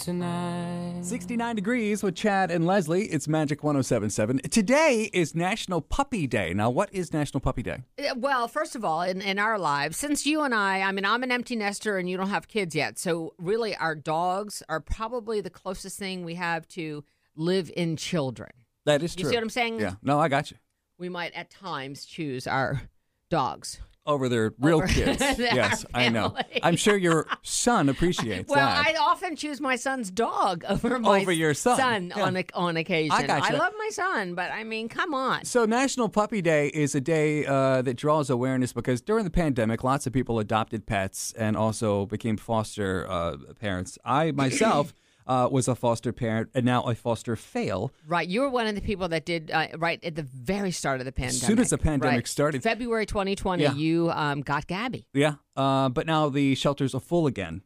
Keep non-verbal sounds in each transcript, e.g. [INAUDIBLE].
tonight. 69 degrees with Chad and Leslie. It's Magic 1077. Today is National Puppy Day. Now, what is National Puppy Day? Well, first of all, in, in our lives, since you and I, I mean, I'm an empty nester and you don't have kids yet. So, really, our dogs are probably the closest thing we have to live in children. That is true. You see what I'm saying? Yeah. No, I got you. We might at times choose our dogs. Over their real [LAUGHS] Over kids. [LAUGHS] yes, I know. I'm sure your [LAUGHS] son appreciates Well, that. Well, I often choose my son's dog over my Over your son. Yeah. on a, on occasion. I gotcha. love my son, but I mean, come on. So, National Puppy Day is a day uh, that draws awareness because during the pandemic, lots of people adopted pets and also became foster uh, parents. I myself [CLEARS THROAT] uh, was a foster parent and now a foster fail. Right, you were one of the people that did uh, right at the very start of the pandemic. As soon as the pandemic Right. started. February 2020, Yeah. you um, got Gabby. Yeah, uh, but now the shelters are full again.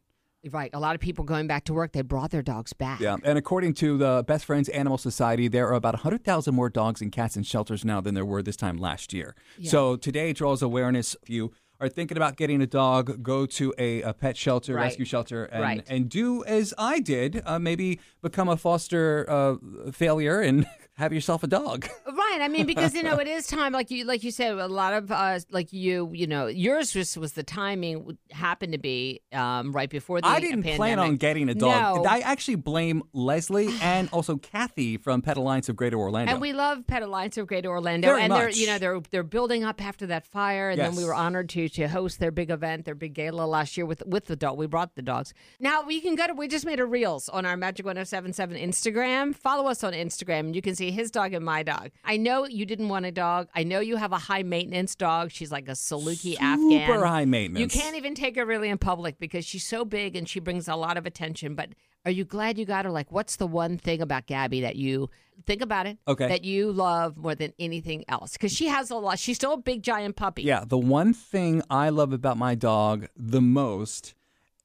Right, a lot of people going back to work, they brought their dogs back. Yeah, and according to the Best Friends Animal Society, there are about 100,000 more dogs and cats in shelters now than there were this time last year. So today draws awareness. If you are thinking about getting a dog, go to a, a pet shelter, Right. rescue shelter, and, Right. and do as I did. Uh, maybe become a foster uh, failure and [LAUGHS] have yourself a dog. [LAUGHS] Right, I mean, because you know it is time, like you, like you said, a lot of us, like you, you know, yours just was the timing happened to be um, right before the I didn't plan on getting a dog. No. I actually blame Leslie and also Kathy from Pet Alliance of Greater Orlando. And we love Pet Alliance of Greater Orlando, Very and they're much. you know they're they're building up after that fire, and then we were honored to to host their big event, their big gala last year with with the dog. We brought the dogs. Now we can go to. We just made a reels on our Magic 1077 Instagram. Follow us on Instagram, and you can see his dog and my dog. I know you didn't want a dog. I know you have a high maintenance dog. She's like a Saluki Afghan. Super high maintenance. You can't even take her really in public because she's so big and she brings a lot of attention. But are you glad you got her? Like, what's the one thing about Gabby that you think about it? Okay. That you love more than anything else? Because she has a lot. She's still a big giant puppy. Yeah, the one thing I love about my dog the most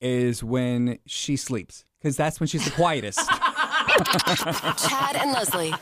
is when she sleeps because that's when she's the quietest. [LAUGHS] Chad and Leslie.